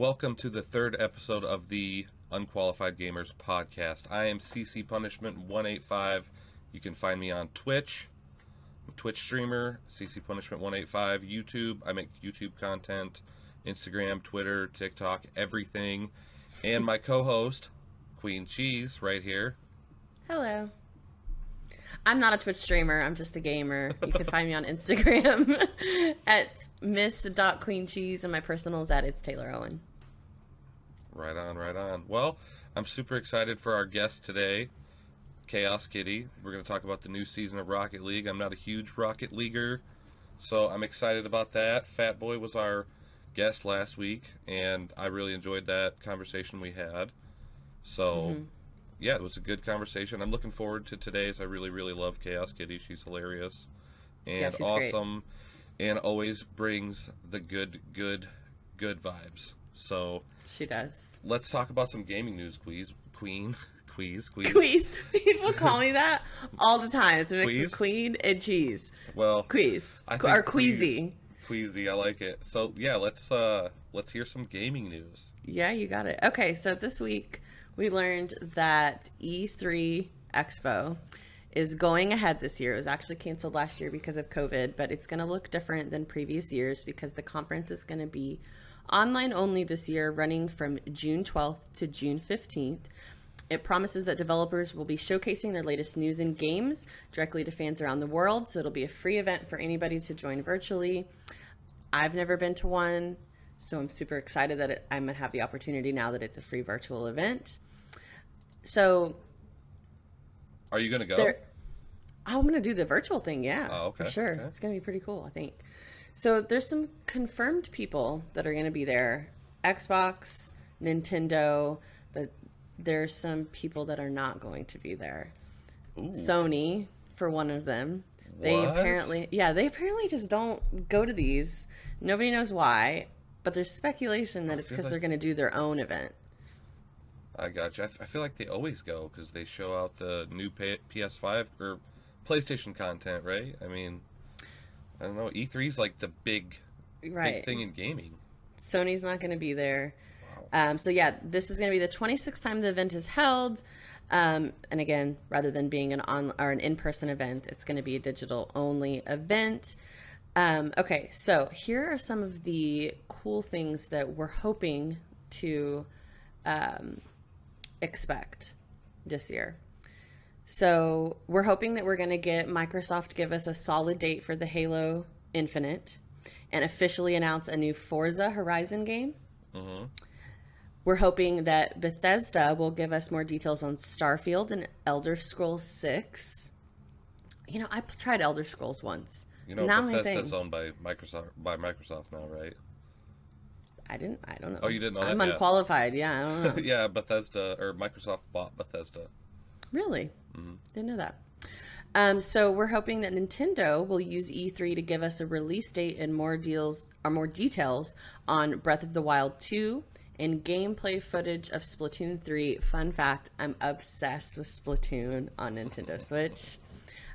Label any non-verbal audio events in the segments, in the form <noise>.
Welcome to the third episode of the Unqualified Gamers podcast. I am CC Punishment 185. You can find me on Twitch. I'm a Twitch streamer, CC Punishment 185, YouTube. I make YouTube content, Instagram, Twitter, TikTok, everything. And my co-host, Queen Cheese, right here. Hello. I'm not a Twitch streamer. I'm just a gamer. You can find me on Instagram <laughs> at miss.queencheese and my personal is at it's Taylor Owen. Right on, right on. Well, I'm super excited for our guest today, Chaos Kitty. We're going to talk about the new season of Rocket League. I'm not a huge Rocket Leaguer, so I'm excited about that. Fat Boy was our guest last week, and I really enjoyed that conversation we had. So, mm-hmm. yeah, it was a good conversation. I'm looking forward to today's. I really, really love Chaos Kitty. She's hilarious and yeah, awesome, great. and always brings the good, good, good vibes. So she does. Let's talk about some gaming news, Queez. Queen. <laughs> Queez. Queez. Queez. <laughs> People call me that all the time. It's a mix Queez? of queen and cheese. Well, Queez. Or Queasy. Queasy, I like it. So yeah, let's uh let's hear some gaming news. Yeah, you got it. Okay, so this week we learned that E3 Expo is going ahead this year. It was actually canceled last year because of COVID, but it's going to look different than previous years because the conference is going to be online only this year, running from June 12th to June 15th. It promises that developers will be showcasing their latest news and games directly to fans around the world. So it'll be a free event for anybody to join virtually. I've never been to one, so I'm super excited that it, I'm going to have the opportunity now that it's a free virtual event. So, are you going to go? I'm going to do the virtual thing, yeah. Oh, okay. For sure. Okay. It's going to be pretty cool, I think. So there's some confirmed people that are going to be there. Xbox, Nintendo, but there's some people that are not going to be there. Ooh. Sony for one of them. They what? apparently yeah, they apparently just don't go to these. Nobody knows why, but there's speculation that it's because like... they're going to do their own event. I got you. I, feel like they always go because they show out the new PS5 or PlayStation content, right? I mean, I don't know. E3 is like the big, right. big thing in gaming. Sony's not going to be there. Wow. Um, so yeah, this is going to be the 26th time the event is held. Um, and again, rather than being an on or an in-person event, it's going to be a digital only event. Um, okay, so here are some of the cool things that we're hoping to um, expect this year. So we're hoping that we're going to get Microsoft give us a solid date for the Halo Infinite and officially announce a new Forza Horizon game. Mm-hmm. We're hoping that Bethesda will give us more details on Starfield and Elder Scrolls 6. You know, I tried Elder Scrolls once. You know, now Bethesda's owned by Microsoft by Microsoft now, right? I didn't. I don't know. Oh, you didn't know I'm that? unqualified. Yeah, I don't know. <laughs> yeah, Bethesda or Microsoft bought Bethesda. Really? Mm-hmm. Didn't know that. Um, so we're hoping that Nintendo will use E3 to give us a release date and more deals or more details on Breath of the Wild 2 and gameplay footage of Splatoon 3. Fun fact: I'm obsessed with Splatoon on Nintendo <laughs> Switch.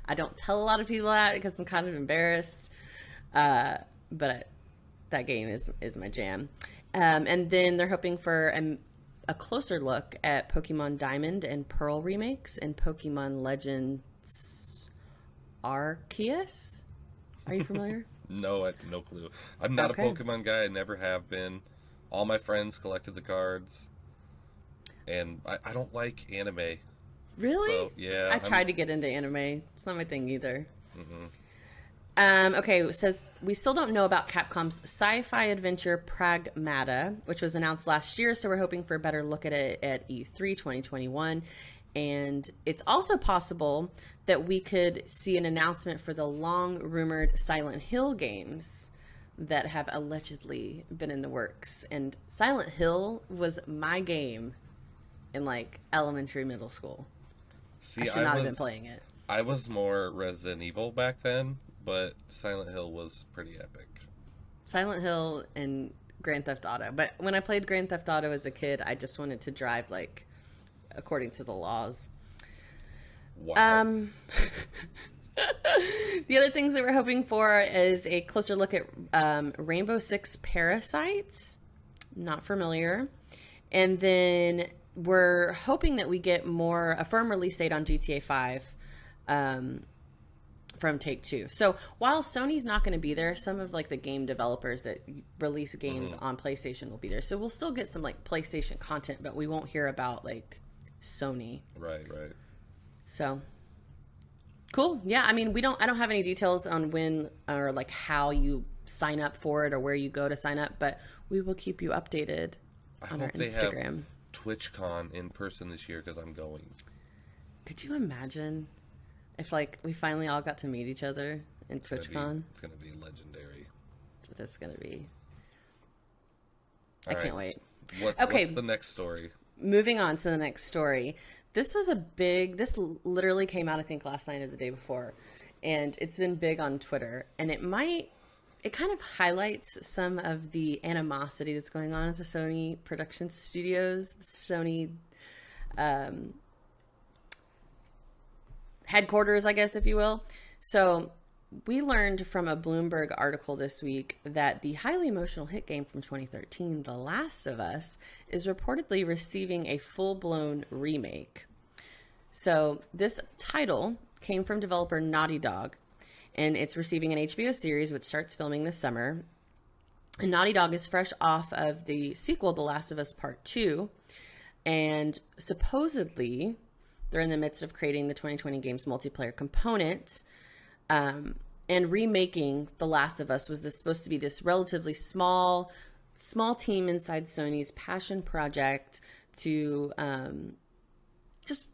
I don't tell a lot of people that because I'm kind of embarrassed, uh, but that game is is my jam. Um, and then they're hoping for a a closer look at Pokemon Diamond and Pearl remakes and Pokemon Legends Arceus. Are you familiar? <laughs> no, I have no clue. I'm not okay. a Pokemon guy. I never have been. All my friends collected the cards, and I, I don't like anime. Really? So, yeah. I tried I'm... to get into anime. It's not my thing either. Mm-hmm. Um, okay, says we still don't know about Capcom's sci-fi adventure Pragmata, which was announced last year. So we're hoping for a better look at it at E3 2021. And it's also possible that we could see an announcement for the long rumored Silent Hill games that have allegedly been in the works. And Silent Hill was my game in like elementary, middle school. See, I should not was, have been playing it. I was more Resident Evil back then but Silent Hill was pretty epic. Silent Hill and Grand Theft Auto. But when I played Grand Theft Auto as a kid, I just wanted to drive like according to the laws. Wow. Um, <laughs> the other things that we're hoping for is a closer look at um, Rainbow Six Parasites. Not familiar. And then we're hoping that we get more a firm release date on GTA 5 um, from Take Two. So while Sony's not going to be there, some of like the game developers that release games Mm-hmm. on PlayStation will be there. So we'll still get some like PlayStation content, but we won't hear about like Sony. Right, right. So cool. Yeah, I mean, we don't I don't have any details on when or like how you sign up for it or where you go to sign up, but we will keep you updated I on our hope they Instagram. have TwitchCon in person this year because I'm going. Could you imagine if like we finally all got to meet each other in It's gonna be- TwitchCon? It's going to be legendary. It's gonna be. All I can't wait. What, Okay. What's the next story? Moving on to the next story. This was a big. This literally came out I think last night or the day before, and it's been big on Twitter. And it might. It kind of highlights some of the animosity that's going on at the Sony production studios, the Sony um, headquarters, I guess, if you will. So, we learned from a Bloomberg article this week that the highly emotional hit game from 2013, The Last of Us, is reportedly receiving a full blown remake. So, this title came from developer Naughty Dog, and it's receiving an HBO series which starts filming this summer. And Naughty Dog is fresh off of the sequel, The Last of Us Part 2, and supposedly they're in the midst of creating the 2020 game's multiplayer component. Um, and remaking The Last of Us was this supposed to be this relatively small, small team inside Sony's passion project to um, just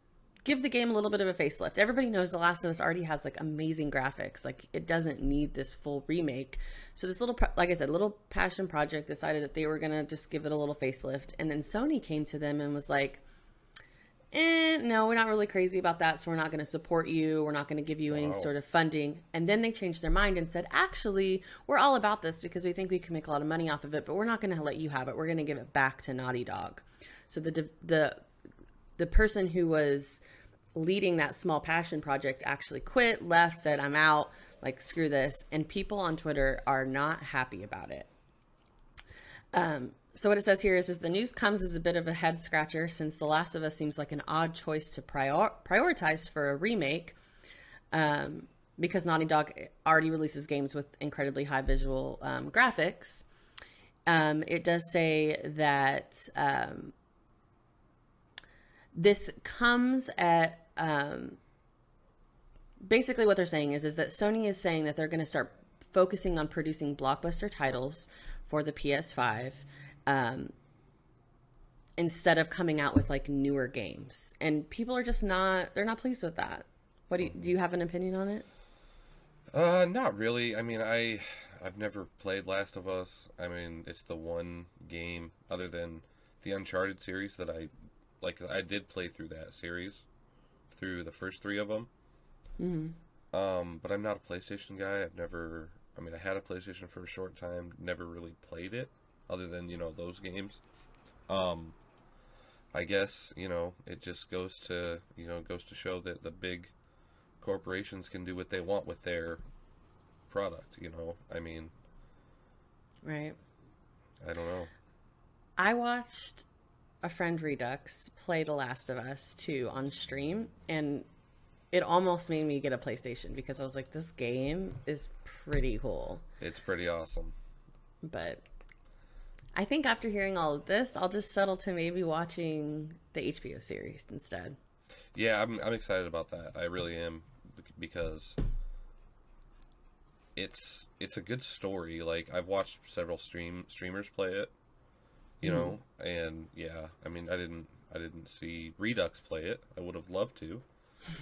give the game a little bit of a facelift. Everybody knows The Last of Us already has like amazing graphics. Like it doesn't need this full remake. So this little, like I said, little passion project decided that they were gonna just give it a little facelift, and then Sony came to them and was like, "Eh, no, we're not really crazy about that. So we're not gonna support you. We're not gonna give you any Wow. sort of funding." And then they changed their mind and said, "Actually, we're all about this because we think we can make a lot of money off of it, but we're not gonna let you have it. We're gonna give it back to Naughty Dog." So the the the person who was leading that small passion project actually quit, left, said, I'm out, like, screw this. And people on Twitter are not happy about it. Um, so what it says here is, is the news comes as a bit of a head scratcher since The Last of Us seems like an odd choice to prior- prioritize for a remake um, because Naughty Dog already releases games with incredibly high visual um, graphics. Um, it does say that um, this comes at um, basically what they're saying is is that Sony is saying that they're going to start focusing on producing blockbuster titles for the PS5 um, instead of coming out with like newer games, and people are just not they're not pleased with that. What do you, do you have an opinion on it? Uh, not really. I mean, I I've never played Last of Us. I mean, it's the one game other than the Uncharted series that I like. I did play through that series, through the first three of them. Mm-hmm. Um, but I'm not a PlayStation guy. I've never. I mean, I had a PlayStation for a short time. Never really played it, other than you know those games. Um, I guess you know it just goes to you know goes to show that the big corporations can do what they want with their product. You know, I mean, Right. I don't know. I watched a friend Redux play The Last of Us 2 on stream, and it almost made me get a PlayStation because I was like, this game is pretty cool. It's pretty awesome. But I think after hearing all of this, I'll just settle to maybe watching the HBO series instead. Yeah, I'm I'm excited about that. I really am because it's it's a good story. Like I've watched several stream streamers play it, you know, and yeah, I mean, I didn't I didn't see Redux play it. I would have loved to.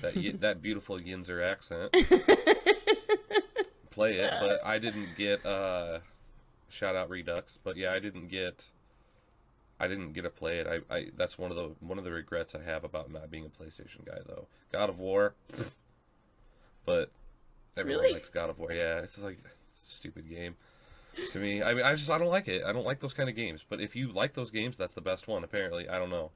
That y- that beautiful Yinzer accent. <laughs> play it, but I didn't get uh shout out Redux, but yeah, I didn't get I didn't get to play it. I, I that's one of the one of the regrets I have about not being a PlayStation guy though. God of War, but everyone Really? likes God of War. Yeah, it's like stupid game to me. I mean, I just I don't like it. I don't like those kind of games. But if you like those games, that's the best one. Apparently, I don't know,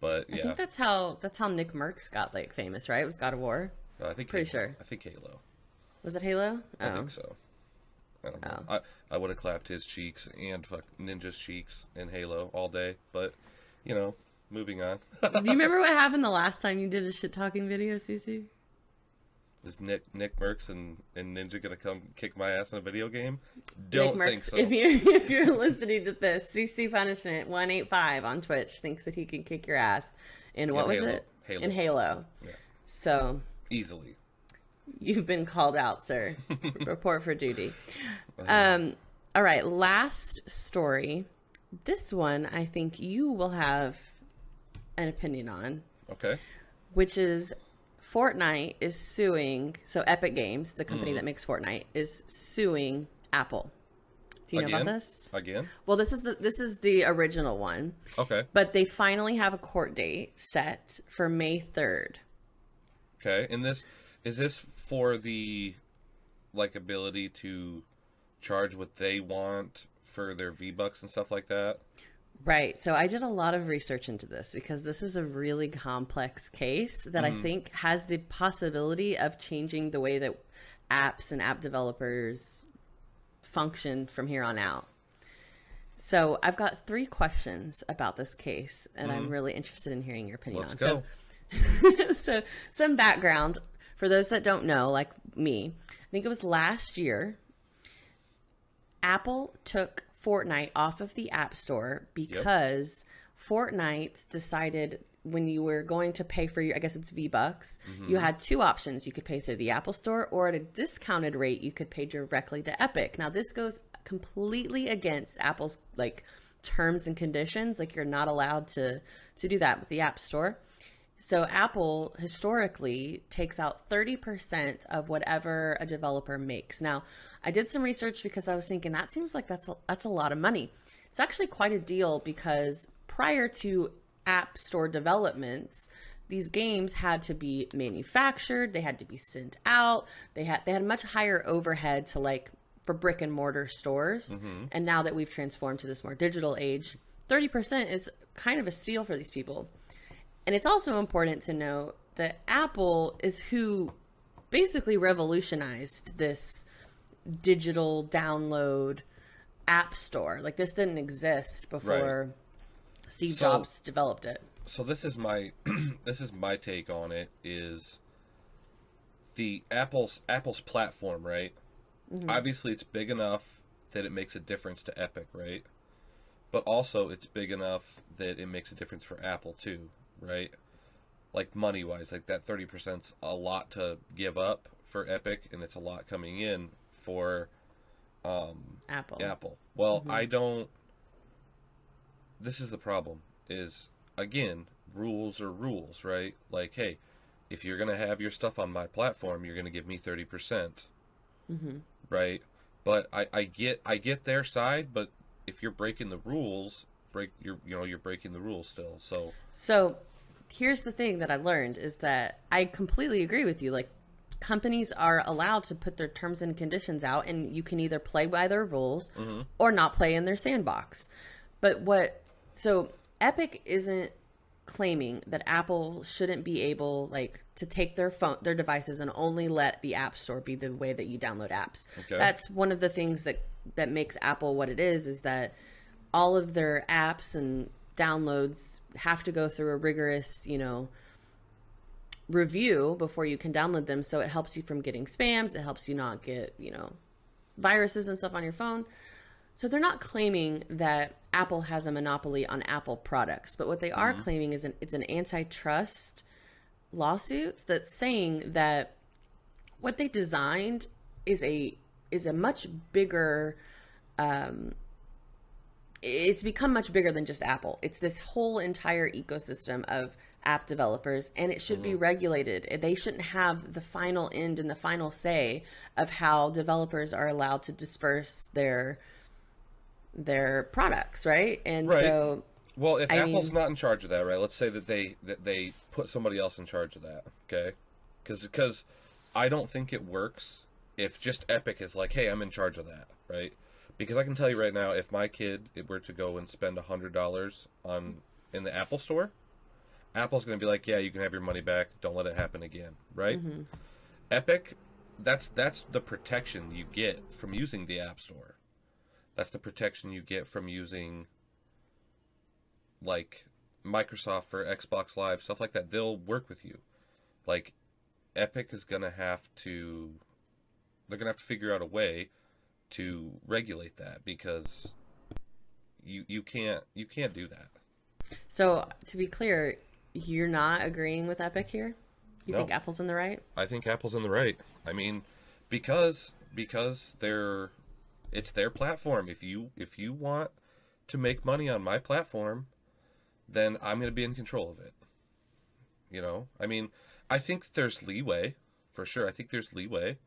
but yeah, I think that's how that's how Nick Mercs got like famous, right? It was God of War. Uh, I think pretty Halo. sure. I think Halo. Was it Halo? I Oh. think so. I don't know. Oh. I, I would have clapped his cheeks and fuck Ninja's cheeks in Halo all day, but you know, moving on. Do you <laughs> remember what happened the last time you did a shit talking video, CC? Is Nick Nick Mercs and, and Ninja gonna come kick my ass in a video game? Don't Nick think Mercs, so. If you're <laughs> if you're listening to this, CC Punishment one eight five on Twitch thinks that he can kick your ass in what was Halo. it? Halo. In Halo. Yeah. So Easily. You've been called out, sir. <laughs> Report for duty. Um. All right. Last story. This one, I think you will have an opinion on, Okay. which is Fortnite is suing. So Epic Games, the company Mm-hmm. that makes Fortnite, is suing Apple. Do you know about this? Again? Well, this is the this is the original one, Okay. but they finally have a court date set for May third. Okay. And this is this for the like ability to charge what they want for their V Bucks and stuff like that? Right. So I did a lot of research into this because this is a really complex case that I mm-hmm. think has the possibility of changing the way that apps and app developers function from here on out. So I've got three questions about this case, and I'm mm-hmm. really interested in hearing your opinion Let's on. go. So, <laughs> so some background for those that don't know, like me. I think it was last year. Apple took Fortnite off of the App Store because Fortnite decided when you were going to pay for your, I guess it's V Bucks, you mm-hmm. had two options. You could pay through the Apple Store, or at a discounted rate, you could pay directly to Epic. Now, this goes completely against Apple's like terms and conditions. Like you're not allowed to to do that with the App Store. So Apple historically takes out 30% of whatever a developer makes. Now, I did some research because I was thinking that seems like that's a, that's a lot of money. It's actually quite a deal because prior to App Store developments, these games had to be manufactured, they had to be sent out, they had they had much higher overhead to like for brick and mortar stores. Mm-hmm. And now that we've transformed to this more digital age, 30% is kind of a steal for these people. And it's also important to note that Apple is who basically revolutionized this digital download app store. Like this didn't exist before Steve So- Jobs developed it. so this is my <clears throat> this is my take on it is the apple's apple's platform right? Mm-hmm. Obviously it's big enough that it makes a difference to epic right? But also it's big enough that it makes a difference for apple too right like money wise like that 30%'s a lot to give up for epic and it's a lot coming in for um, Apple. Apple. Well, mm-hmm. I don't. This is the problem. Is again, rules are rules, right? Like, hey, if you're gonna have your stuff on my platform, you're gonna give me thirty percent, mm-hmm. right? But I, I get, I get their side, but if you're breaking the rules, break, you're, you know, you're breaking the rules still. So, So here's the thing that I learned is that I completely agree with you. Like companies are allowed to put their terms and conditions out and you can either play by their rules mm-hmm. or not play in their sandbox. But what so Epic isn't claiming that Apple shouldn't be able like to take their phone their devices and only let the App Store be the way that you download apps. Okay. That's one of the things that that makes Apple what it is is that all of their apps and downloads have to go through a rigorous, you know, review before you can download them. So it helps you from getting spams, it helps you not get, you know, viruses and stuff on your phone. So they're not claiming that Apple has a monopoly on Apple products, but what they are claiming is an it's an antitrust lawsuit that's saying that what they designed is a is a much bigger um it's become much bigger than just Apple. It's this whole entire ecosystem of app developers and it should be mm-hmm. regulated. They shouldn't have the final end and the final say of how developers are allowed to disperse their their products, right? And Right. so well, if I Apple's mean- not in charge of that, right? Let's say that they that they put somebody else in charge of that, okay? Because because I don't think it works if just Epic is like, hey, I'm in charge of that, right? Because I can tell you right now, if my kid were to go and spend a hundred dollars on in the Apple store, Apple's going to be like, yeah, you can have your money back. Don't let it happen again, right? Mm-hmm. Epic that's that's the protection you get from using the App Store. That's the protection you get from using like Microsoft for Xbox Live, stuff like that. They'll work with you. Like Epic is gonna have to they're gonna have to figure out a way to regulate that because you you can't you can't do that. So to be clear, you're not agreeing with Epic here. You No. think Apple's in the right? I think Apple's in the right. I mean, because because they're it's their platform. If you if you want to make money on my platform, then I'm going to be in control of it. You know? I mean, I think there's leeway, for sure. I think there's leeway,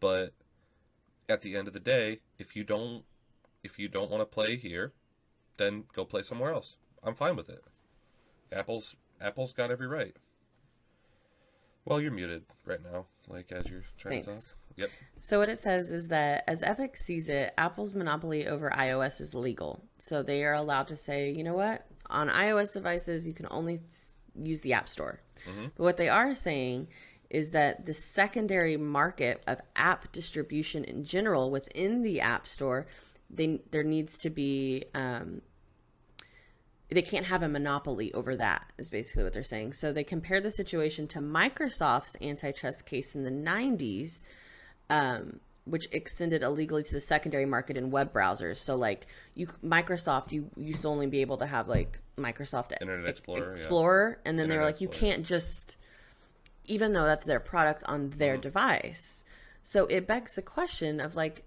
but at the end of the day, if you don't if you don't want to play here, then go play somewhere else. I'm fine with it. Apple's Apple's got every right. Well, you're muted right now, like as you're trying Thanks. to talk. Yep. So what it says is that as Epic sees it, Apple's monopoly over iOS is legal. So they are allowed to say, you know what, on iOS devices you can only use the App Store. Mm-hmm. But what they are saying is that the secondary market of app distribution in general within the App Store, they there needs to be um, they can't have a monopoly over that is basically what they're saying. So they compare the situation to microsoft's antitrust case in the 90s um, which extended illegally to the secondary market in web browsers. So like you microsoft you used to only be able to have like microsoft Internet Explorer, yeah. explorer and then they were Internet like you can't just even though that's their product on their Mm-hmm. device so it begs the question of like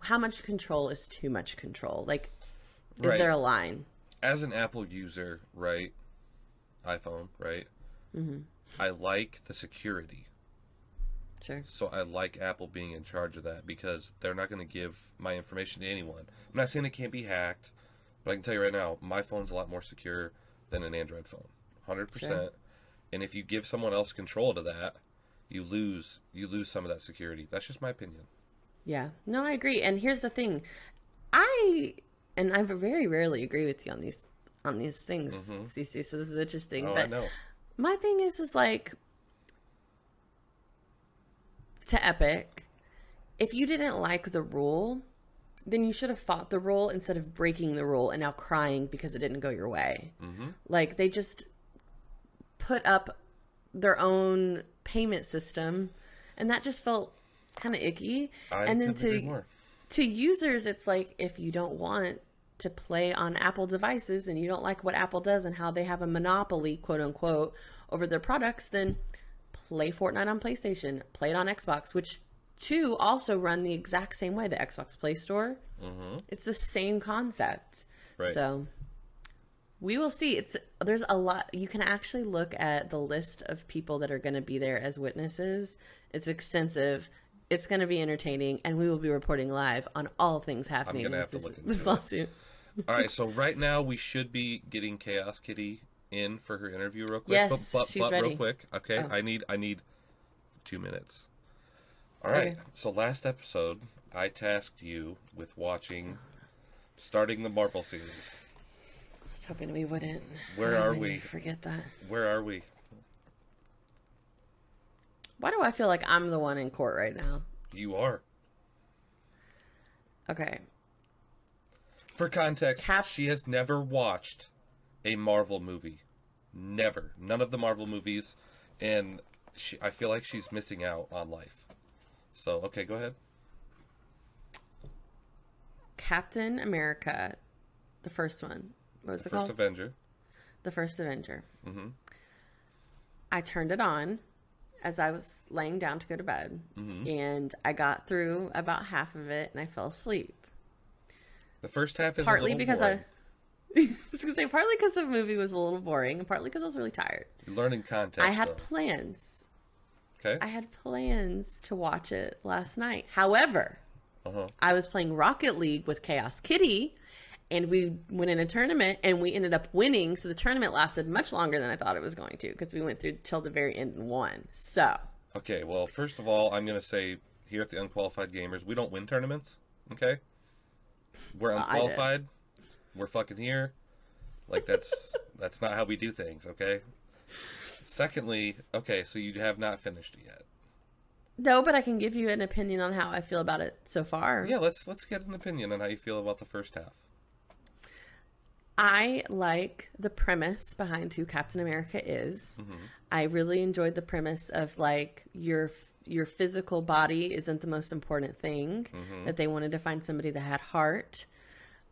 how much control is too much control like is Right. there a line As an Apple user, right? iPhone, right? Mm-hmm. I like the security. Sure. So I like Apple being in charge of that because they're not going to give my information to anyone. I'm not saying it can't be hacked, but I can tell you right now, my phone's a lot more secure than an Android phone. 100%. Sure. And if you give someone else control to that, you lose you lose some of that security. That's just my opinion. Yeah. No, I agree. And here's the thing. I and I very rarely agree with you on these on these things, mm-hmm. CC. So this is interesting. Oh, but my thing is is like to Epic, if you didn't like the rule, then you should have fought the rule instead of breaking the rule and now crying because it didn't go your way. Mm-hmm. Like they just put up their own payment system, and that just felt kind of icky. I and then to to users, it's like if you don't want to play on Apple devices and you don't like what Apple does and how they have a monopoly, quote unquote, over their products, then play Fortnite on PlayStation, play it on Xbox, which two also run the exact same way the Xbox Play Store. It's the same concept. Mm-hmm. Right. So we will see. It's there's a lot. You can actually look at the list of people that are going to be there as witnesses. It's extensive. It's going to be entertaining, and we will be reporting live on all things happening. gonna have with to this, look this it. lawsuit. All right, so right now we should be getting Chaos Kitty in for her interview real quick. Yes, but, but, she's but ready. real quick. Okay, Oh. I need I need two minutes. All right. Okay. So last episode, I tasked you with watching, starting the Marvel series. Was hoping we wouldn't. Where are we? Forget that. Where are we? Why do I feel like I'm the one in court right now? You are. Okay. For context, Cap- she has never watched a Marvel movie. Never. None of the Marvel movies, and she, I feel like she's missing out on life. So okay, go ahead. Captain America, the first one. What was The it first called? Avenger. the first Avenger. Mm-hmm. I turned it on as I was laying down to go to bed, Mm-hmm. and I got through about half of it, and I fell asleep. The first half is Partly because boring. I, <laughs> I was gonna say partly because the movie was a little boring, and partly because I was really tired. You're learning context. I had though. plans. okay. I had plans to watch it last night. However, Uh-huh. I was playing Rocket League with Chaos Kitty, and we went in a tournament, and we ended up winning. So the tournament lasted much longer than I thought it was going to, because we went through till the very end and won. So Okay. Well, first of all, I'm gonna say here at the Unqualified Gamers, we don't win tournaments. Okay. We're Well, unqualified. We're fucking here. Like that's <laughs> that's not how we do things. Okay. Secondly, okay, so you have not finished it yet. No, but I can give you an opinion on how I feel about it so far. Yeah, let's let's get an opinion on how you feel about the first half. I like the premise behind who Captain America is. I really enjoyed the premise of like your your physical body isn't the most important thing. That they wanted to find somebody that had heart.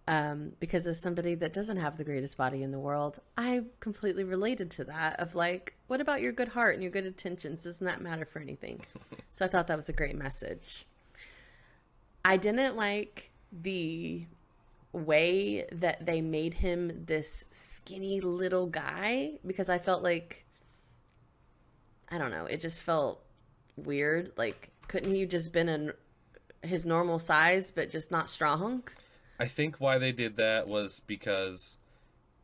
Um, because as somebody that doesn't have the greatest body in the world, I completely related to that. Of like, what about your good heart and your good intentions? Doesn't that matter for anything? <laughs> so I thought that was a great message. I didn't like the way that they made him this skinny little guy because I felt like I don't know, it just felt weird. Like couldn't he just been in his normal size but just not strong? I think why they did that was because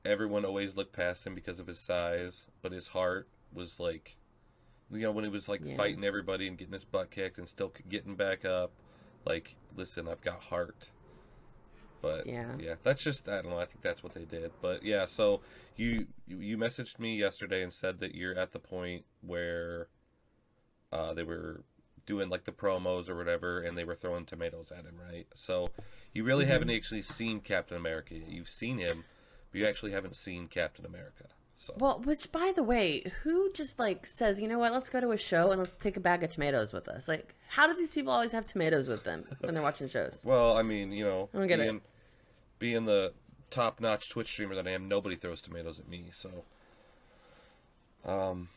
everyone always looked past him because of his size, but his heart was like, you know, when he was like Yeah. fighting everybody and getting his butt kicked and still getting back up, like, listen, I've got heart. But Yeah. yeah, that's just I don't know. I think that's what they did. But yeah, so you you, messaged me yesterday and said that you're at the point where uh, they were doing like the promos or whatever, and they were throwing tomatoes at him, right? So you really haven't actually seen Captain America. You've seen him, but you actually haven't seen Captain America. So Well, which by the way, who just like says, you know what, let's go to a show and let's take a bag of tomatoes with us? Like, how do these people always have tomatoes with them when they're watching shows? <laughs> well, I mean, you know, I don't get it. Being the top-notch Twitch streamer that I am, nobody throws tomatoes at me. So um,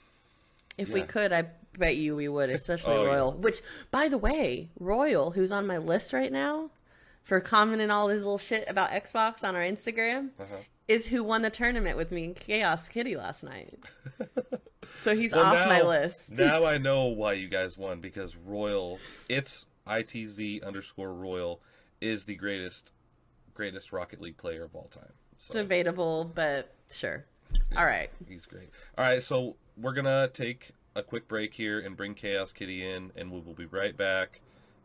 If we could, I bet you we would, <laughs> especially Oh, yeah. Royal. Which, by the way, Royal, who's on my list right now for commenting all his little shit about Xbox on our Instagram, uh-huh. is who won the tournament with me in Chaos Kitty last night. <laughs> so he's Well, off my list. now <laughs> I know why you guys won because Royal, it's itz underscore Royal, is the greatest greatest Rocket League player of all time. So Debatable, but sure. All right. he's great. All right, so we're gonna take a quick break here and bring Chaos Kitty in, and we will be right back.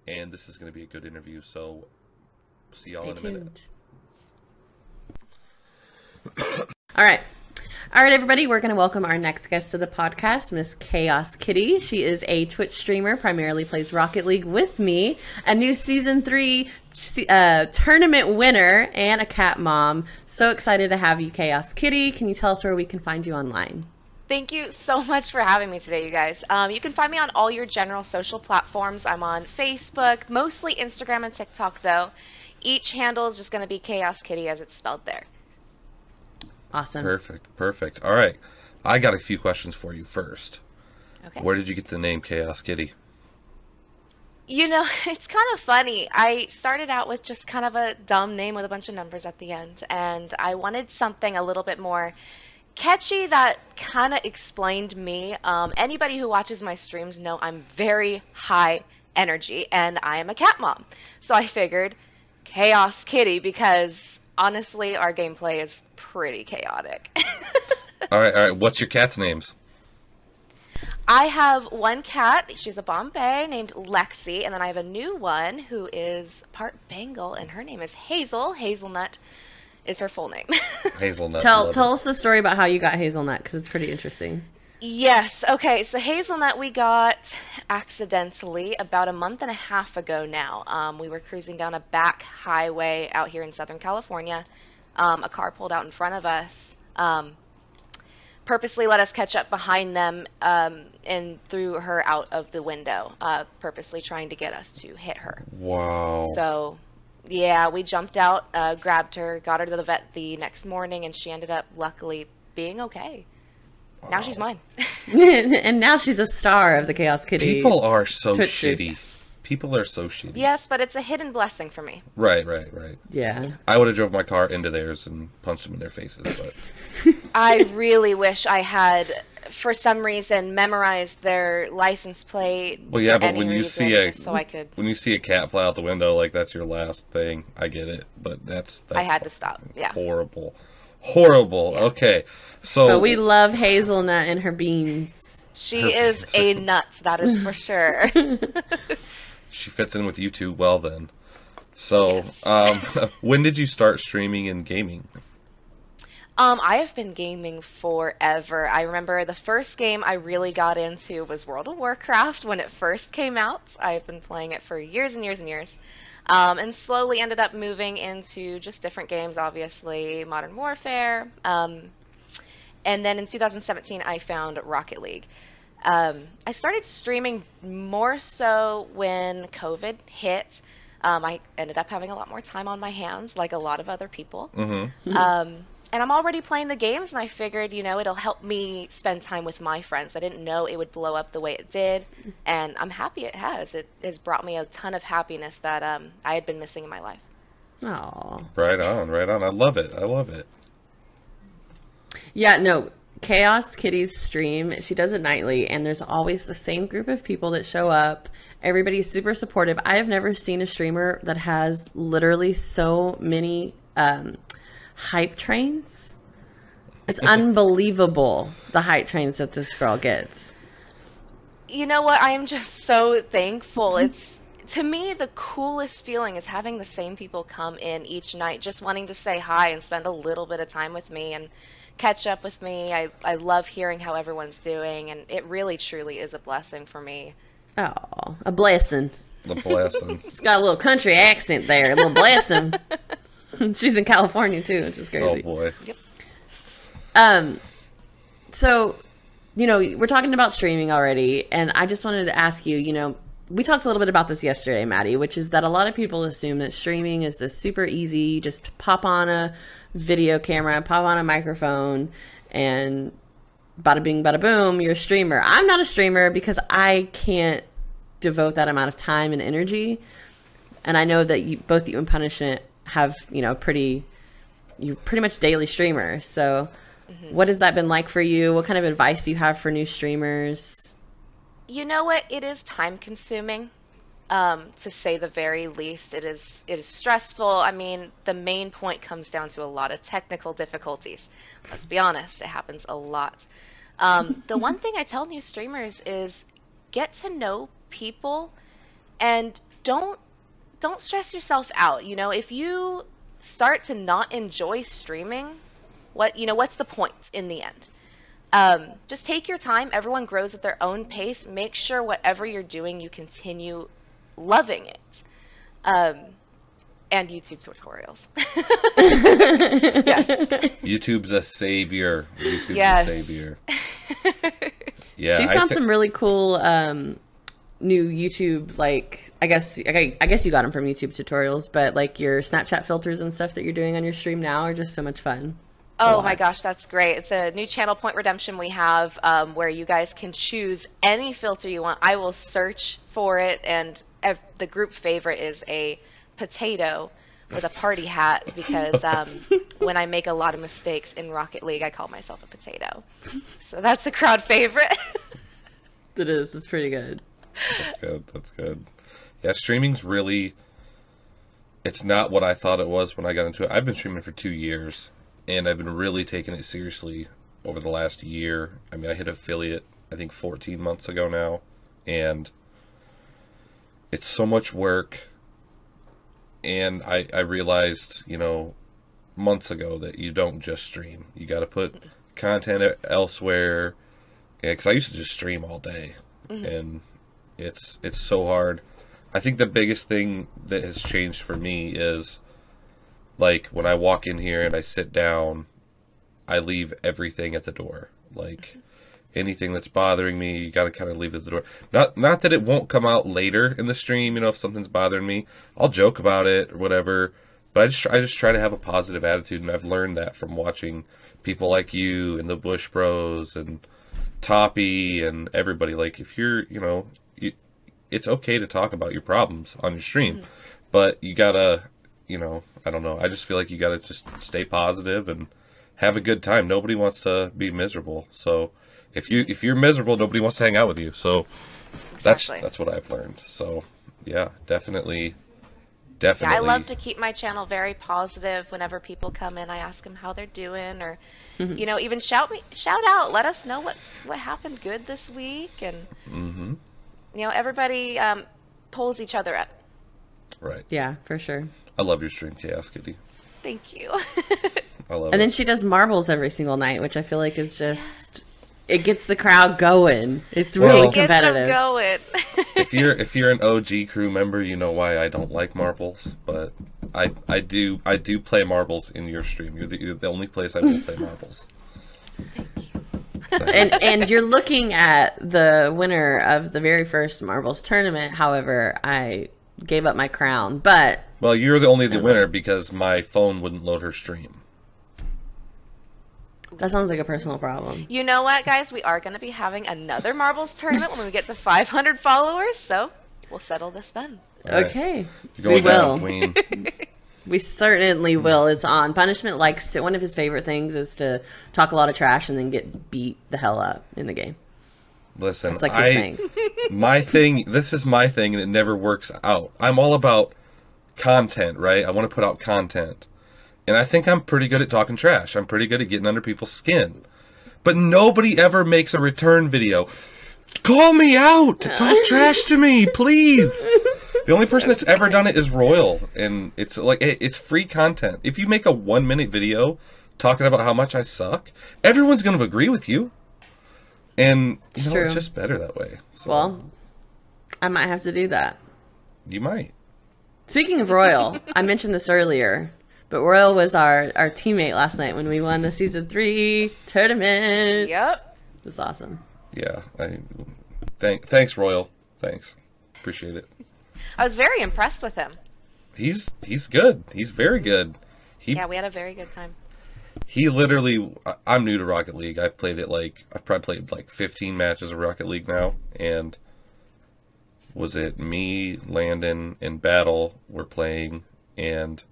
And this is gonna be a good interview. So see y'all Stay in a minute. <coughs> All right. All right, everybody, we're going to welcome our next guest to the podcast, Miss Chaos Kitty. She is a Twitch streamer, primarily plays Rocket League with me, a new season three uh, tournament winner, and a cat mom. So excited to have you, Chaos Kitty. Can you tell us where we can find you online? Thank you so much for having me today, you guys. Um, you can find me on all your general social platforms. I'm on Facebook, mostly Instagram and TikTok, though. Each handle is just going to be Chaos Kitty as it's spelled there. Awesome. Perfect, perfect. All right, I got a few questions for you first. Okay. Where did you get the name Chaos Kitty? You know, <laughs> it's kind of funny. I started out with just kind of a dumb name with a bunch of numbers at the end, and I wanted something a little bit more catchy that kind of explained me. Um, anybody who watches my streams know I'm very high energy, and I am a cat mom. So I figured Chaos Kitty because honestly, our gameplay is pretty chaotic. <laughs> All right, all right. What's your cat's names? I have one cat. She's a Bombay named Lexi, and then I have a new one who is part Bengal, and her name is Hazel. Hazelnut is her full name. <laughs> Hazelnut. Tell tell it. us the story about how you got Hazelnut because it's pretty interesting. yes. Okay. So Hazelnut we got accidentally about a month and a half ago now. Um, we were cruising down a back highway out here in Southern California. Um, a car pulled out in front of us. Um, purposely let us catch up behind them um, and threw her out of the window, uh, purposely trying to get us to hit her. Wow. So, yeah, we jumped out, uh, grabbed her, got her to the vet the next morning, and she ended up luckily being okay. Now she's mine. <laughs> <laughs> and now she's a star of the Chaos Kitty. People are so Twitch stream. shitty. People are so shitty. yes, but it's a hidden blessing for me. Right, right, right. Yeah. I would have drove my car into theirs and punched them in their faces, but <laughs> I really wish I had, for some reason, memorized their license plate. Well, yeah, for but when you reason, see a- so I could, when you see a cat fly out the window, like that's your last thing. I get it, but that's, that's I had to stop. Yeah. horrible, horrible. Okay, so But we love Hazelnut and her beans. She Her is a nut, that is for sure. <laughs> <laughs> she fits in with you well then. So, um, <laughs> when did you start streaming and gaming? Um, I have been gaming forever. I remember the first game I really got into was World of Warcraft when it first came out. I've been playing it for years and years and years. Um, and slowly ended up moving into just different games, obviously, Modern Warfare. Um, and then in 2017, I found Rocket League. Um, I started streaming more so when COVID hit. Um, I ended up having a lot more time on my hands, like a lot of other people. Mm-hmm. Um, and I'm already playing the games, and I figured, you know, it'll help me spend time with my friends. I didn't know it would blow up the way it did, and I'm happy it has. It has brought me a ton of happiness that um, I had been missing in my life. Oh, Right on, right on. I love it. I love it. yeah. No, Chaos Kitty's stream. She does it nightly, and there's always the same group of people that show up. Everybody's super supportive. I have never seen a streamer that has literally so many um, hype trains. It's <laughs> unbelievable the hype trains that this girl gets. You know what? I am just so thankful. It's to me the coolest feeling is having the same people come in each night, just wanting to say hi and spend a little bit of time with me and catch up with me. I, I love hearing how everyone's doing, and it really truly is a blessing for me. Oh, a blessing. The blessing. She's <laughs> Got a little country accent there. A little blessing. <laughs> She's in California too, which is crazy. oh crazy. boy. Um, so, you know, we're talking about streaming already, and I just wanted to ask you, you know, we talked a little bit about this yesterday, Maddie, which is that a lot of people assume that streaming is this super easy, just pop on a video camera, pop on a microphone, and bada bing, bada boom, you're a streamer. I'm not a streamer because I can't devote that amount of time and energy. And I know that you, both you and Punishment have, you know, pretty, you're pretty much daily streamers. So, mm-hmm. what has that been like for you? What kind of advice do you have for new streamers? You know what? It is time consuming. Um, to say the very least, it is it is stressful. I mean, the main point comes down to a lot of technical difficulties. Let's be honest, it happens a lot. Um, <laughs> the one thing I tell new streamers is get to know people and don't don't stress yourself out. You know, if you start to not enjoy streaming, what you know, what's the point in the end? Um, just take your time. Everyone grows at their own pace. Make sure whatever you're doing, you continue loving it. Um, and YouTube tutorials. <laughs> yes. YouTube's a savior. YouTube's Yes. a savior. <laughs> Yeah. She's I found thi- some really cool um, new YouTube, like I guess I, I guess you got them from YouTube tutorials, but like your Snapchat filters and stuff that you're doing on your stream now are just so much fun. To Oh my gosh, that's great. It's a new channel point redemption we have um, where you guys can choose any filter you want. I will search for it, and ev- the group favorite is a potato with a party hat <laughs> because um, when I make a lot of mistakes in Rocket League, I call myself a potato. So that's a crowd favorite. <laughs> It is. It's pretty good. That's good. That's good. Yeah, streaming's really. It's not what I thought it was when I got into it. I've been streaming for two years, and I've been really taking it seriously over the last year. I mean, I hit affiliate, I think, 14 months ago now, and it's so much work. And I, I realized, you know, months ago that you don't just stream. You got to put content elsewhere. Yeah, because I used to just stream all day, mm-hmm. and it's it's so hard. I think the biggest thing that has changed for me is like when I walk in here and I sit down, I leave everything at the door. Like mm-hmm. anything that's bothering me, you got to kind of leave it at the door. Not not that it won't come out later in the stream. You know, if something's bothering me, I'll joke about it or whatever. But I just I just try to have a positive attitude, and I've learned that from watching people like you and the Bush Bros and Toppy and everybody. Like if you're, you know, you, it's okay to talk about your problems on your stream, mm-hmm. but you gotta, you know, I don't know. I just feel like you gotta just stay positive and have a good time. Nobody wants to be miserable. So if you if you're miserable, nobody wants to hang out with you. So that's Exactly. that's what I've learned. So yeah, definitely, Yeah, definitely. I love to keep my channel very positive. Whenever people come in, I ask them how they're doing, or you know, even shout me, shout out, let us know what what happened good this week, and hmm you know, everybody um, pulls each other up. Right. Yeah, for sure. I love your stream, Chaos Kitty. Thank you. <laughs> I love And then she does marbles every single night, which I feel like is just it gets the crowd going. It's really Well- Get them competitive. going. <laughs> if you're if you're an OG crew member, you know why I don't like marbles. But I I do I do play marbles in your stream. You're the, you're the only place I will play <laughs> marbles. and and you're looking at the winner of the very first marbles tournament. However, I gave up my crown, but Well, you're the only the winner was- because my phone wouldn't load her stream. that sounds like a personal problem. you know what, guys? We are going to be having another marbles tournament when we get to 500 followers, so we'll settle this then. All right. Okay, You're we down, will. Queen. <laughs> <laughs> We certainly will. It's on. Punishment likes to, one of his favorite things is to talk a lot of trash and then get beat the hell up in the game. Listen, It's like his I thing. My thing. This is my thing, and it never works out. I'm all about content, right? I want to put out content, and I think I'm pretty good at talking trash. I'm pretty good at getting under people's skin, but nobody ever makes a return video. Call me out. Talk trash to me, please. <laughs> The only person that's ever done it is Royal, and it's like it's free content. If you make a one minute video talking about how much I suck, everyone's going to agree with you, and you know true. it's just better that way. So Well, I might have to do that. you might. Speaking of Royal, I mentioned this earlier, but Royal was our, our teammate last night when we won the season three tournament. Yep. It was awesome. Yeah, I thank thanks Royal. Thanks, appreciate it. I was very impressed with him. He's he's good. He's very good. He Yeah, we had a very good time. He literally i'm new to rocket league. I've played it like i've probably played like 15 matches of rocket league now and was it me landon and battle were playing and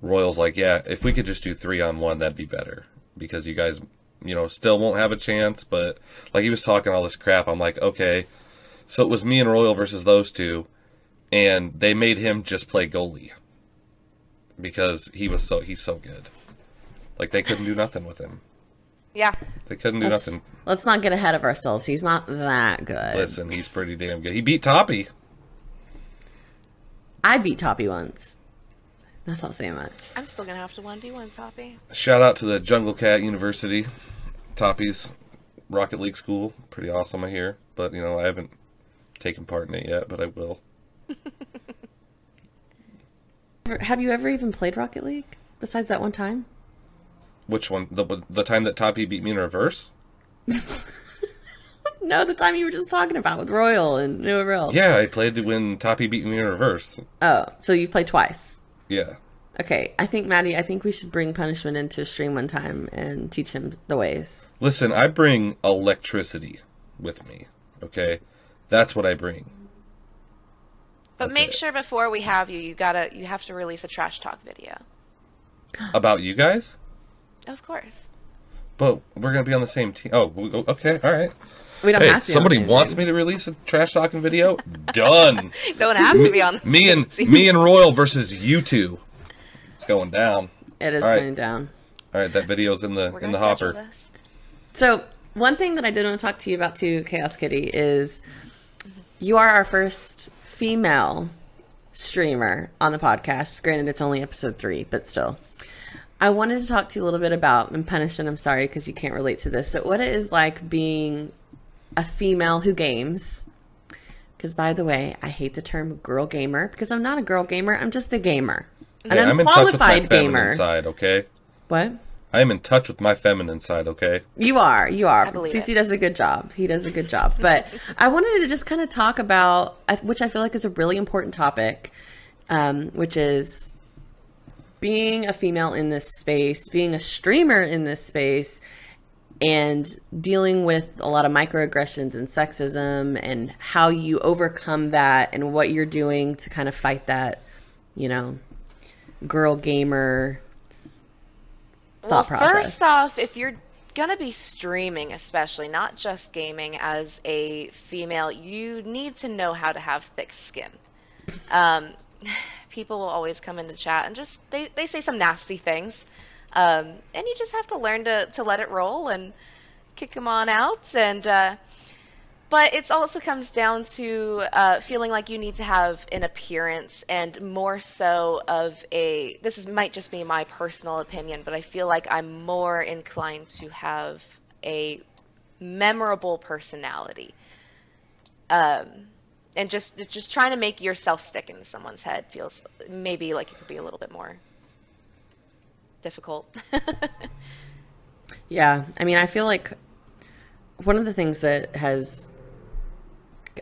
royals like yeah if we could just do three on one that'd be better because you guys you know still won't have a chance but like he was talking all this crap i'm like okay. So it was me and royal versus those two and they made him just play goalie because he was so he's so good like they couldn't do nothing with him. Yeah. They couldn't do Let's, nothing. let's not get ahead of ourselves. He's not that good. Listen, he's pretty damn good. He beat Toppy. I beat Toppy once. That's not saying much. I'm still going to have to 1v1 Toppy. Shout out to the Jungle Cat University, Toppy's Rocket League school. Pretty awesome, I hear. But you know, I haven't taken part in it yet, but I will. <laughs> Have you ever even played Rocket League besides that one time? Which one? The the time that Toppy beat me in reverse? <laughs> No, the time you were just talking about with Royal and New World. Yeah, I played when Toppy beat me in reverse. Oh, so you played twice. Yeah. Okay, I think Maddie. I think we should bring punishment into a stream one time and teach him the ways. Listen, I bring electricity with me. Okay, that's what I bring. But That's make it. sure before we have you, you gotta you have to release a trash talk video. About you guys? Of course. But we're gonna be on the same team. Oh, okay, all right. We don't Hey, have to. somebody wants team. me to release a trash talking video. Done. <laughs> Don't have to be on. me and <laughs> me and Royal versus you two. It's going down. It is All right. going down. All right, that video's in the We're in the hopper. this. So one thing that I did want to talk to you about too, Chaos Kitty, is you are our first female streamer on the podcast. Granted, it's only episode three, but still. I wanted to talk to you a little bit about and punishment. I'm sorry because you can't relate to this, but what it is like being a female who games. Because by the way, I hate the term girl gamer because I'm not a girl gamer. I'm just a gamer, an I'm in touch with my unqualified gamer. side, okay? What? I am in touch with my feminine side, okay? You are, you are. CC it. does a good job. He does a good job. But <laughs> I wanted to just kind of talk about, which I feel like is a really important topic, um, which is being a female in this space, being a streamer in this space, and dealing with a lot of microaggressions and sexism, and how you overcome that, and what you're doing to kind of fight that, you know, girl gamer thought well, process. first off, if you're gonna be streaming, especially not just gaming, as a female, you need to know how to have thick skin. Um, <laughs> people will always come into chat and just they, they say some nasty things, um, and you just have to learn to to let it roll and kick them on out. And uh, but it also comes down to uh, feeling like you need to have an appearance and more so of a this is might just be my personal opinion but i feel like i'm more inclined to have a memorable personality um, and just just trying to make yourself stick into someone's head feels maybe like it could be a little bit more difficult <laughs> Yeah, I mean, I feel like one of the things that has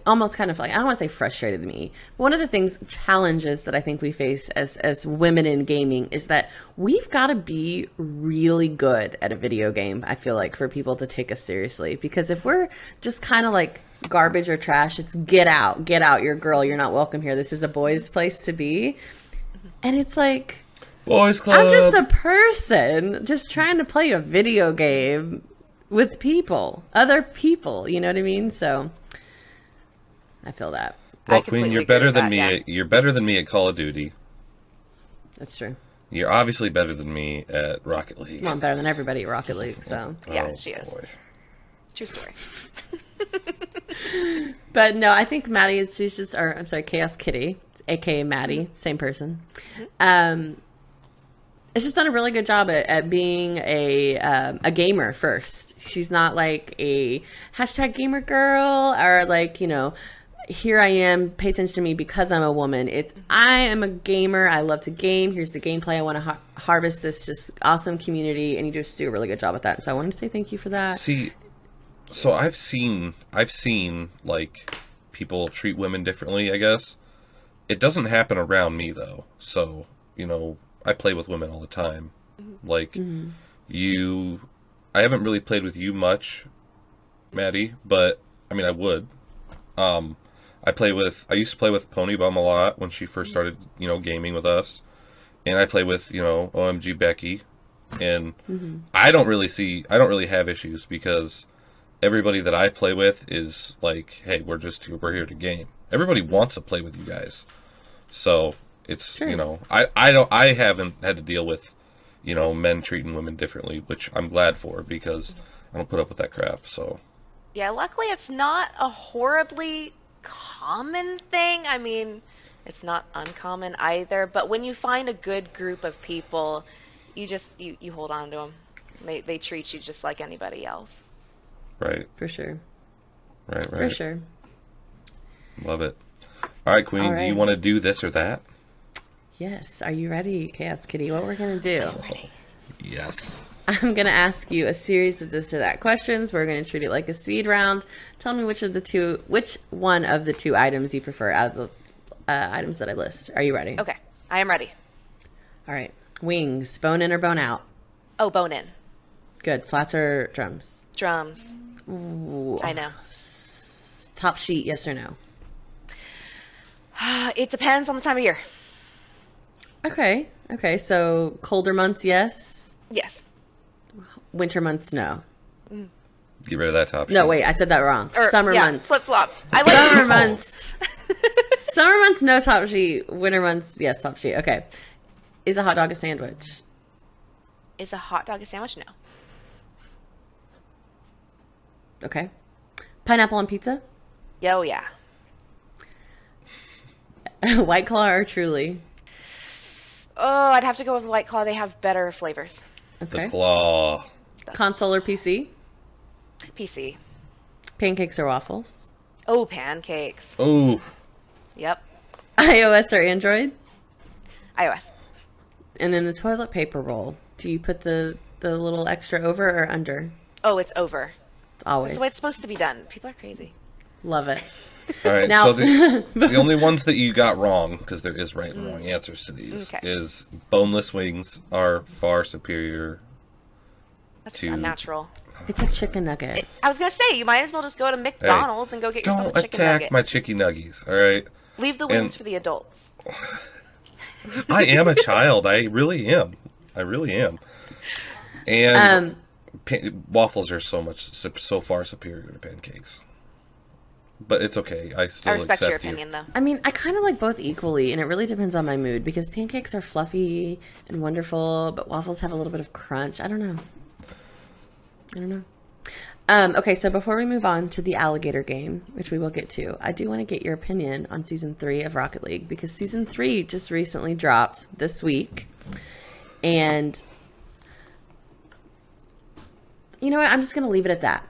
almost kind of like I don't want to say frustrated me. One of the things challenges that I think we face as as women in gaming is that we've got to be really good at a video game. I feel like for people to take us seriously because if we're just kind of like garbage or trash, it's get out, get out, you're a girl, you're not welcome here. This is a boys' place to be, and it's like Boys Club. I'm just a person just trying to play a video game with people, other people. You know what I mean? So I feel that. Well, Queen, you're better than that, me. yeah. At, you're better than me at Call of Duty. That's true. You're obviously better than me at Rocket League. Well, I'm better than everybody at Rocket League. So, <laughs> Yeah, Oh, she is. boy. true story <laughs> <laughs> but no, I think Maddie is. She's just. Or I'm sorry, Chaos Kitty, aka Maddie, same person. Um, it's just done a really good job at, at being a um, a gamer first. She's not like a hashtag gamer girl or like you know, here I am, pay attention to me because I'm a woman. It's I am a gamer. I love to game. Here's the gameplay. I want to har- harvest this just awesome community, and you just do a really good job at that. So I wanted to say thank you for that. See, so I've seen, I've seen like people treat women differently. I guess it doesn't happen around me though. So you know, I play with women all the time. Mm-hmm. Like mm-hmm. you, I haven't really played with you much, Maddie, but I mean, I would. Um, I play with. I used to play with Pony Bum a lot when she first mm-hmm. started, you know, gaming with us, and I play with you know OMG Becky, and I don't really see. I don't really have issues because everybody that I play with is like, hey, we're just we're here to game. Everybody wants to play with you guys, so it's Sure. you know I I don't I haven't had to deal with you know men treating women differently, which I'm glad for because I don't put up with that crap. So Yeah, luckily it's not a horribly common thing. I mean, it's not uncommon either, but when you find a good group of people, you just you, you hold on to them. They they treat you just like anybody else. Right, For sure. right, right. For sure. Love it. All right, Queen. All Do you want to do this or that? Yes. Are you ready, Chaos Kitty? What we're gonna do? Yes. I'm gonna ask you a series of this or that questions. We're gonna treat it like a speed round. Tell me which of the two, which one of the two items you prefer out of the uh, items that I list. Are you ready? Okay, I am ready. All right. Wings, bone in or bone out? Oh, bone in. Good. Flats or drums? Drums. Ooh. I know. Top sheet, yes or no? <sighs> It depends on the time of year. Okay. Okay. So colder months, yes. Yes. Winter months, no. Mm. Get rid of that top. Sheet. No, sheet. wait. I said that wrong. Or, Summer yeah, months. Flip flop. I like Summer months. <laughs> Summer months, no top sheet. Winter months, yes, top sheet. Okay. Is a hot dog a sandwich? Is a hot dog a sandwich? No. Okay. Pineapple on pizza? Yo, yeah. <laughs> White claw or truly? Oh, I'd have to go with White Claw. They have better flavors. The Okay. claw. Console or PC? PC. Pancakes or waffles? Oh, pancakes. Oh, Yep. iOS or Android? iOS. And then the toilet paper roll. Do you put the the little extra over or under? Oh, it's over. Always. That's the way it's supposed to be done. People are crazy. Love it. all right. Now- so the, <laughs> the only ones that you got wrong, because there is right and wrong answers to these, Mm. Okay. is boneless wings are far superior. That's To- just unnatural. It's a chicken nugget. I was gonna say you might as well just go to McDonald's and go get yourself Don't a chicken attack nugget. my chicky nuggies. All right. Leave the wings and- for the adults. <laughs> I am a child. I really am. I really am. And Um, pa- waffles are so much so- so far superior to pancakes. But it's okay. I still I respect accept your you. opinion, though. I mean, I kind of like both equally, and it really depends on my mood because pancakes are fluffy and wonderful, but waffles have a little bit of crunch. I don't know. I don't know. Um, okay, so before we move on to the alligator game, which we will get to, I do want to get your opinion on season three of Rocket League because season three just recently dropped this week. And you know what? I'm just going to leave it at that.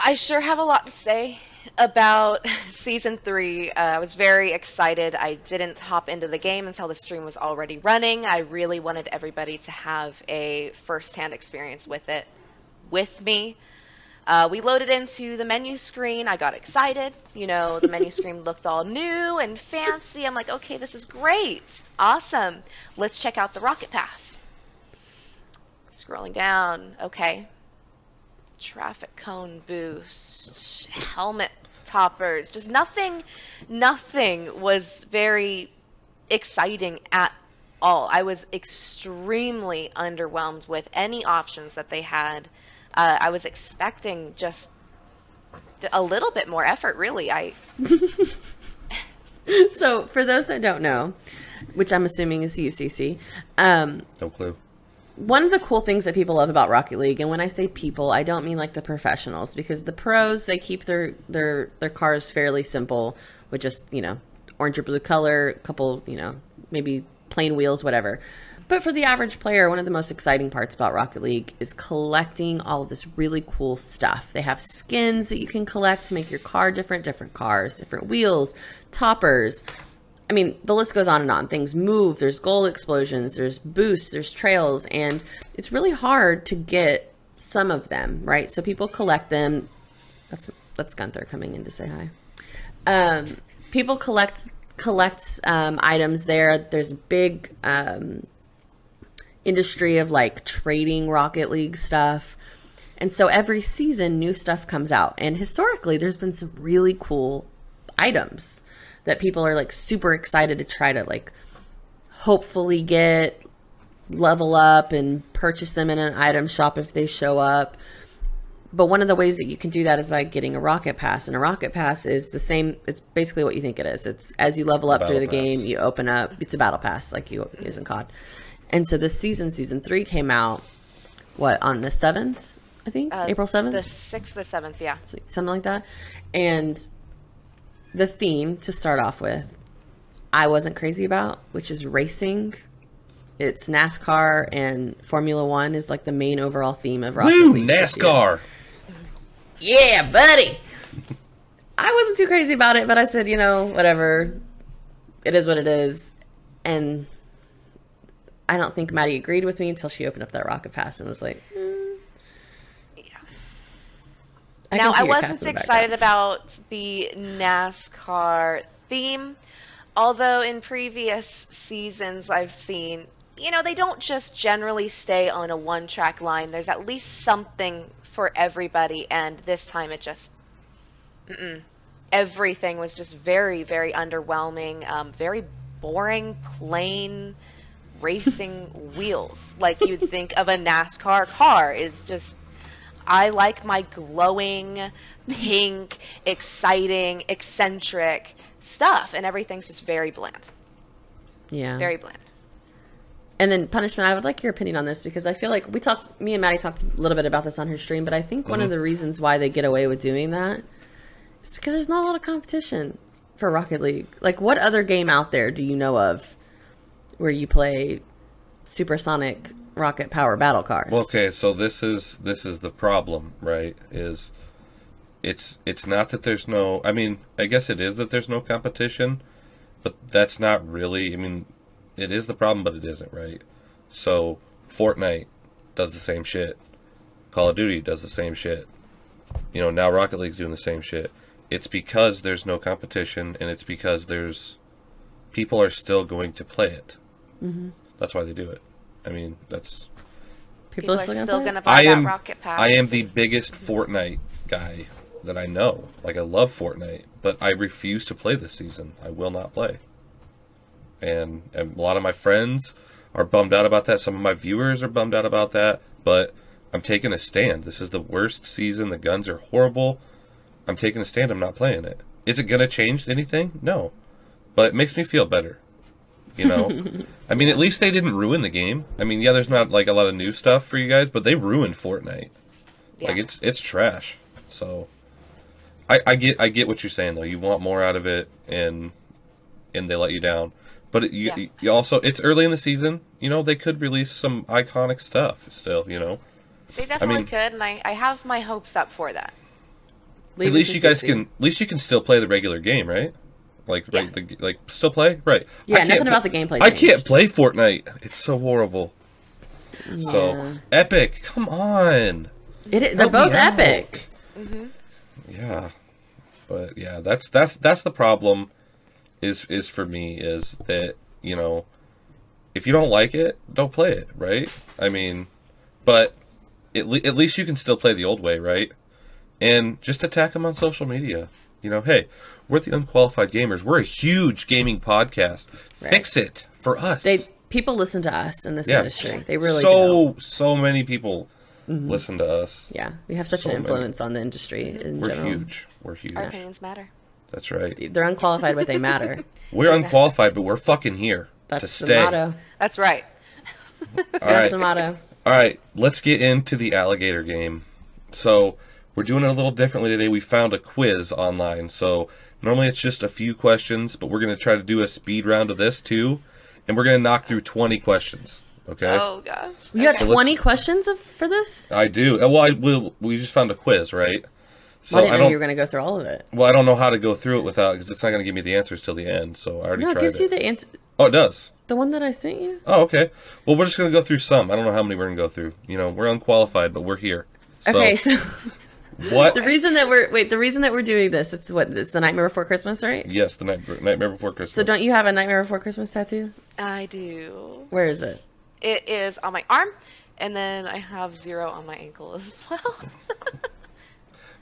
I sure have a lot to say about <laughs> season three. Uh, I was very excited. I didn't hop into the game until the stream was already running. I really wanted everybody to have a first-hand experience with it with me. Uh, we loaded into the menu screen. I got excited. You know, the menu <laughs> screen looked all new and fancy. I'm like, okay, this is great. Awesome. Let's check out the Rocket Pass. Scrolling down. Okay, traffic cone boost, helmet toppers, just nothing, nothing was very exciting at all. I was extremely underwhelmed with any options that they had. Uh, I was expecting just a little bit more effort, really. I. <laughs> so, for those that don't know, which I'm assuming is UCC, um, no clue one of the cool things that people love about Rocket League, and when I say people, I don't mean like the professionals, because the pros they keep their their their cars fairly simple with just you know orange or blue color, a couple you know maybe plain wheels, whatever. But for the average player, one of the most exciting parts about Rocket League is collecting all of this really cool stuff. They have skins that you can collect to make your car different, different cars, different wheels, toppers, I mean, the list goes on and on. Things move, there's gold explosions, there's boosts, there's trails, and it's really hard to get some of them, right? So people collect them. That's that's Gunther coming in to say hi. Um, people collect collect um, items there. There's a big um, industry of like trading Rocket League stuff. And so every season, new stuff comes out. And historically, there's been some really cool items that people are like super excited to try to like hopefully get level up and purchase them in an item shop if they show up. But one of the ways that you can do that is by getting a rocket pass. And a rocket pass is the same. It's basically what you think it is. It's as you level up through the pass. game, you open up. It's a battle pass, like you use in COD. And so this season, season three, came out. What on the seventh? I think uh, April seventh. The sixth, the seventh, yeah, something like that. And the theme to start off with, I wasn't crazy about, which is racing. It's NASCAR and Formula One is like the main overall theme of Rocket Woo, League NASCAR. Yeah, buddy. I wasn't too crazy about it, but I said, you know, whatever. It is what it is. And I don't think Maddie agreed with me until she opened up that rocket pass and was like, I now, I wasn't excited about the NASCAR theme, although in previous seasons I've seen, you know, they don't just generally stay on a one track line. There's at least something for everybody, and this time it just. Mm-mm. Everything was just very, very underwhelming, um, very boring, plain racing <laughs> wheels. Like you'd think of a NASCAR car. It's just I like my glowing, pink, exciting, eccentric stuff, and everything's just very bland. Yeah. Very bland. And then punishment. I would like your opinion on this because I feel like we talked. Me and Maddie talked a little bit about this on her stream, but I think mm-hmm. one of mm-hmm. the reasons why they get away with doing that is because there's not a lot of competition for Rocket League. Like, what other game out there do you know of where you play supersonic rocket power battle cars. Well, okay, so this is this is the problem, right? Is it's it's not that there's no I mean, I guess it is that there's no competition, but that's not really I mean, it is the problem but it isn't, right? So Fortnite does the same shit. Call of Duty does the same shit. You know, now Rocket League's doing the same shit. It's because there's no competition and it's because there's people are still going to play it. Mm-hmm. That's why they do it. I mean, that's people, people are still, gonna, buy I am, rocket pass. I am the biggest Fortnite guy that I know. Like I love Fortnite, but I refuse to play this season. I will not play. And, and a lot of my friends are bummed out about that. Some of my viewers are bummed out about that. But I'm taking a stand. This is the worst season. The guns are horrible. I'm taking a stand. I'm not playing it. Is it gonna change anything? No, but it makes me feel better. You know, I mean, at least they didn't ruin the game. I mean, yeah, there's not like a lot of new stuff for you guys, but they ruined Fortnite. Yeah. Like it's it's trash. So, I I get I get what you're saying though. You want more out of it, and and they let you down. But it, you, Yeah. you also it's early in the season. You know, they could release some iconic stuff still. You know, They definitely mean- could, and I, I have my hopes up for that. Leave at least you guys 60. can at least you can still play the regular game, right? Like Yeah. right, the, like still play right? Yeah, I can't nothing pl- about the gameplay I changed. can't play Fortnite. It's so horrible. So Epic, come on. It, is- they're Help me both out. epic. Mm-hmm. Yeah, but yeah, that's that's that's the problem. Is is for me is that you know, if you don't like it, don't play it, right? I mean, but at, le- at least you can still play the old way, right? And just attack them on social media. You know, hey, we're the unqualified gamers. We're a huge gaming podcast. Right. Fix it for us. They people listen to us in this yeah, industry. They really do. so so many people mm-hmm. listen to us. Yeah, we have such so an many. influence on the industry in We're general. huge. We're huge. Our opinions matter. That's right. They're unqualified, but they matter. <laughs> We're unqualified, but we're fucking here That's to the stay. motto. That's right. <laughs> All That's right, the motto. all right. Let's get into the alligator game. So we're doing it a little differently today. We found a quiz online. So normally it's just a few questions, but we're gonna try to do a speed round of this too, and we're gonna knock through twenty questions. Okay. Oh gosh. You got So 20 questions of, for this? I do. Uh, Well, I, we, we just found a quiz, right? So I didn't I know don't. you were going to go through all of it. well, I don't know how to go through it without because it's not going to give me the answers till the end. So I already No, it gives it. you the answer. oh, it does. The one that I sent you? Oh, okay. Well, we're just gonna go through some. I don't know how many we're gonna go through. You know, we're unqualified, but we're here. So, Okay, so <laughs> what? the reason that we're wait, the reason that we're doing this, it's what it's the Nightmare Before Christmas, right? yes, the night, Nightmare Before Christmas. So don't you have a Nightmare Before Christmas tattoo? I do. Where is it? It is on my arm, and then I have zero on my ankle as <laughs> well.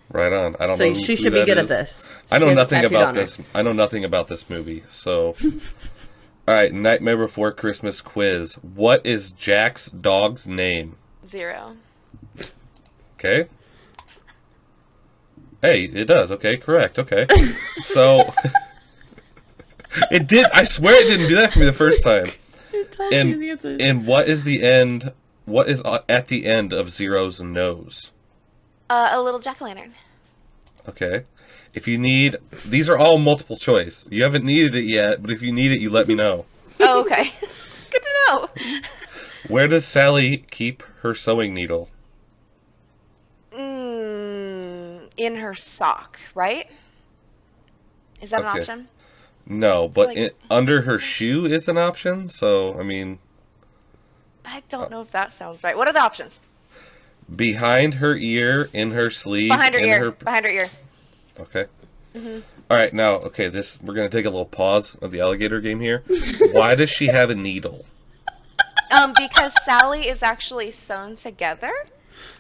Right on. I don't So know. she who should be that good at is. this. I know nothing about on her. this. I know nothing about this movie. So, <laughs> all right, Nightmare Before Christmas quiz. What is Jack's dog's name? Zero. Okay. Hey, it does. Okay, correct. Okay. <laughs> So it did. I swear it didn't do that for me the first <laughs> time. It tells you And the answer. and what is the end? What is uh, at the end of Zero's nose? Uh, a little jack o' lantern. Okay. If you need, these are all multiple choice. You haven't needed it yet, but if you need it, you let me know. Oh, okay. <laughs> Good to know. Where does Sally keep her sewing needle? Mm, in her sock, right? Is that an option? No, but like- under her shoe is an option. So I mean, I don't know if that sounds right. What are the options? behind her ear, in her sleeve, Behind her ear. her Behind her ear. Okay. Mm-hmm. All right, now, okay, this we're gonna take a little pause of the alligator game here. Why does she have a needle? Um, because Sally is actually sewn together.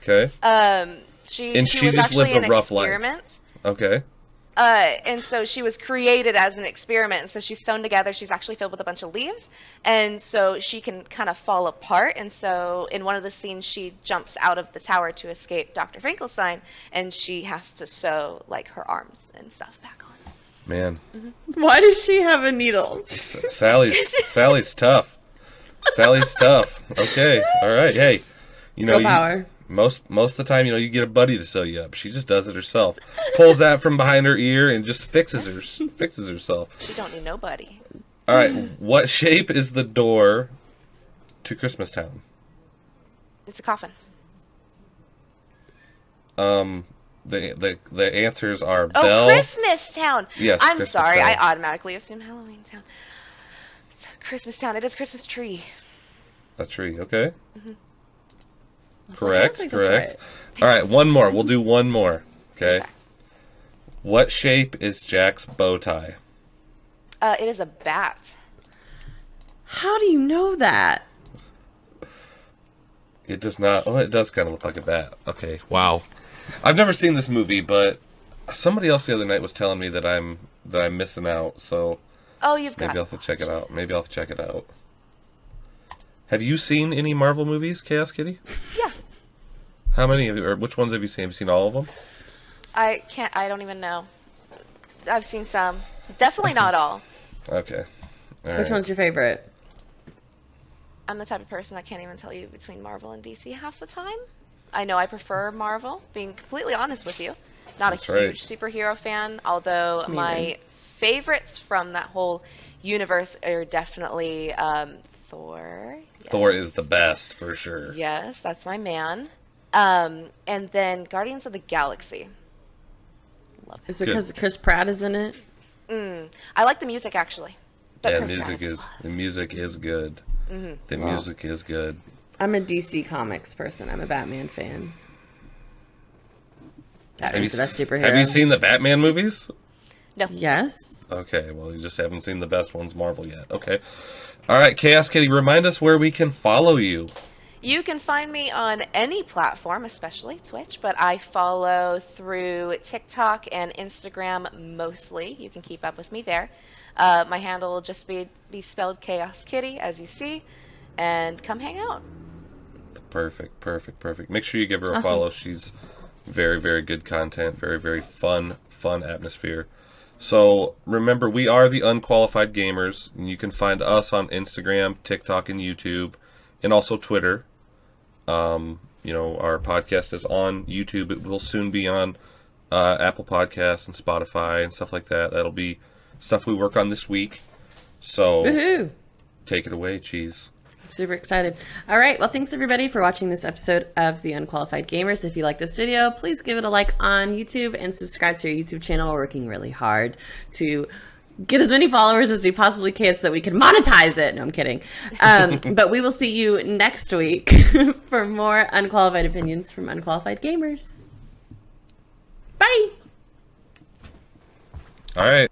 Okay, Um, she And she, she was just actually lives a an rough life. okay, Uh, and so she was created as an experiment. And so she's sewn together. She's actually filled with a bunch of leaves, and so she can kind of fall apart. And so in one of the scenes, she jumps out of the tower to escape Dr. Finkelstein, and she has to sew like her arms and stuff back on. man, Why does she have a needle? S- Sally's Sally's tough. Sally's tough. Okay, all right, hey, you know, Go you, power. Most most of the time, you know, you get a buddy to sew you up. She just does it herself. Pulls that from behind her ear and just fixes her fixes herself. She don't need nobody. All right, what shape is the door to Christmas Town? It's a coffin. Um, the the the answers are Oh, Bell. Christmas Town. Yes, I'm Christmas sorry. Town. I automatically assume Halloween Town. It's Christmas Town. It is Christmas tree. A tree, okay. Don't Correct, think that's correct. All right, one more. We'll do one more. Okay. Okay. What shape is Jack's bow tie? Uh, it is a bat. How do you know that? It does not. Oh, it does kind of look like a bat. Okay. Wow. I've never seen this movie, but somebody else the other night was telling me that I'm that I'm missing out. So Oh, you've got. maybe I'll have to check it out. Maybe I'll have to check it out. Have you seen any Marvel movies, Chaos Kitty? Yeah. How many? Have you, or which ones have you seen? Have you seen all of them? I can't. I don't even know. I've seen some. Definitely not all. Okay. All Which right. one's your favorite? I'm the type of person that can't even tell you between Marvel and DC half the time. I know I prefer Marvel, being completely honest with you. Not That's a right. huge superhero fan, although Me my neither. favorites from that whole universe are definitely um, Thor. Thor is the best for sure. Yes, that's my man. Um, and then Guardians of the Galaxy. Is it because Chris Pratt is in it? Mm. I like the music actually. But Yeah, Chris music is is the music is good. Mm-hmm. The Wow. music is good. I'm a DC Comics person. I'm a Batman fan. Batman's the best superhero. have you seen the Batman movies? No. Yes. Okay, well you just haven't seen the best ones Marvel yet. Okay. All right, Chaos Kitty, remind us where we can follow you. You can find me on any platform, especially Twitch, but I follow through TikTok and Instagram mostly. You can keep up with me there. Uh, my handle will just be, be spelled Chaos Kitty, as you see, and come hang out. Perfect, perfect, perfect. Make sure you give her a Awesome. follow. She's very, very good content, very, very fun, fun atmosphere. So remember, we are the unqualified gamers, and you can find us on Instagram, TikTok, and YouTube, and also Twitter. Um, you know, our podcast is on YouTube. It will soon be on uh, Apple Podcasts and Spotify and stuff like that. That'll be stuff we work on this week. So Woohoo! take it away, cheese. Super excited. All right. Well, thanks everybody for watching this episode of The Unqualified Gamers. If you like this video, please give it a like on YouTube and subscribe to our YouTube channel. We're working really hard to get as many followers as we possibly can so that we can monetize it. No, I'm kidding. Um, <laughs> but we will see you next week <laughs> for more unqualified opinions from unqualified gamers. Bye. All right.